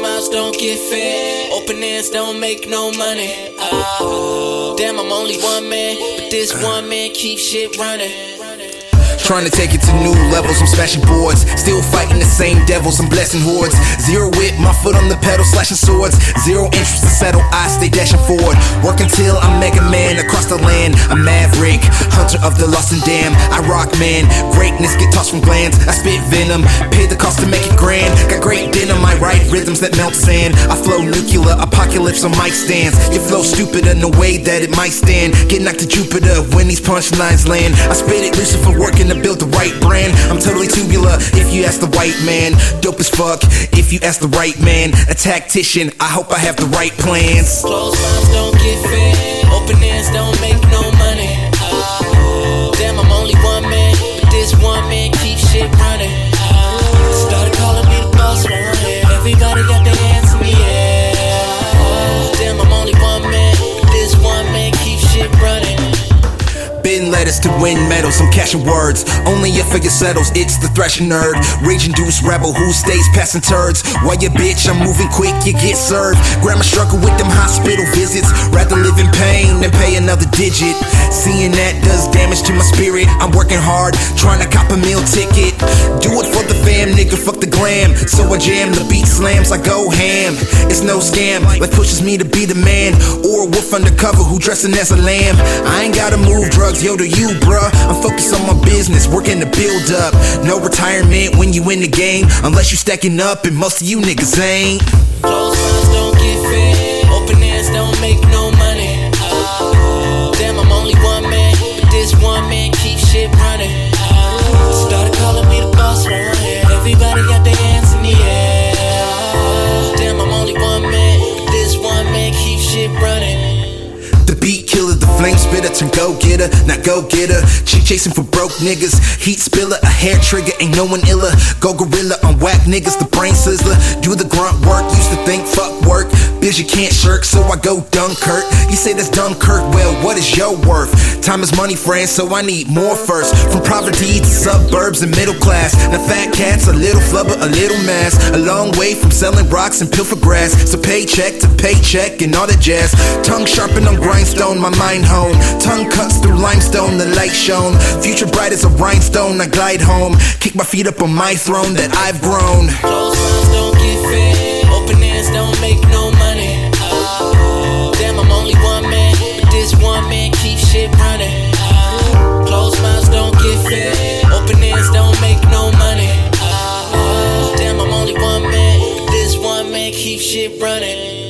Mouths don't get fed. Open ends don't make no money. Uh, damn, I'm only one man, but this one man keeps shit running. Trying to take it to new levels, I'm smashing boards. Still fighting the same devils, I'm blessing hordes. Zero whip, my foot on the pedal, slashing swords. Zero interest to settle, I stay dashing forward. Work until I'm Mega Man across the land. A maverick, of the lost and damned. I rock man, greatness get tossed from glands. I spit venom, pay the cost to make it grand. Got great denim, I write rhythms that melt sand. I flow nuclear, apocalypse on mic stands. You flow stupid in the way that it might stand. Get knocked to Jupiter when these punchlines land. I spit it, Lucifer working to build the right brand. I'm totally tubular if you ask the white man. Dope as fuck if you ask the right man. A tactician, I hope I have the right plans. Closed mouths don't get fed. Open ends don't make to win medals, I'm cashing words. Only if figure settles, it's the thrashing nerd. Rage induced rebel who stays passing turds. While you bitch, I'm moving quick, you get served. Grandma struggle with them hospital visits. Rather live in pain than pay another digit. Seeing that does damage to my spirit. I'm working hard, trying to cop a meal ticket. Do it nigga, fuck the glam. So I jam, the beat slams, I go ham. It's no scam, life pushes me to be the man. Or a wolf undercover who dressing as a lamb. I ain't gotta move drugs, yo, to you, bruh. I'm focused on my business, working to build up. No retirement when you in the game, unless you stacking up, and most of you niggas ain't. Closed mouths don't get. Open ends don't make no money. Turn go getter, not go getter. Chick chasing for broke niggas, heat spiller, a hair trigger, ain't no one iller. Go gorilla on whack niggas, the brain sizzler. Do the grunt work, used to think fuck work. Bitch, you can't shirk, so I go Dunkirk. You say that's Dunkirk, well, what is your worth? Time is money, friend, so I need more first. From poverty to suburbs and middle class. Now fat cats, a little flubber, a little mass. A long way from selling rocks and pilfer grass. So paycheck to paycheck and all that jazz. Tongue sharpened on grindstone, my mind home. Tongue cuts through limestone, the light shone. Future bright as a rhinestone, I glide home. Kick my feet up on my throne that I've grown. Ends don't make no money. Uh, damn, I'm only one man, but this one man keeps shit running. Uh, closed mouths don't get fed. Open ends don't make no money. Uh, damn, I'm only one man, but this one man keeps shit running.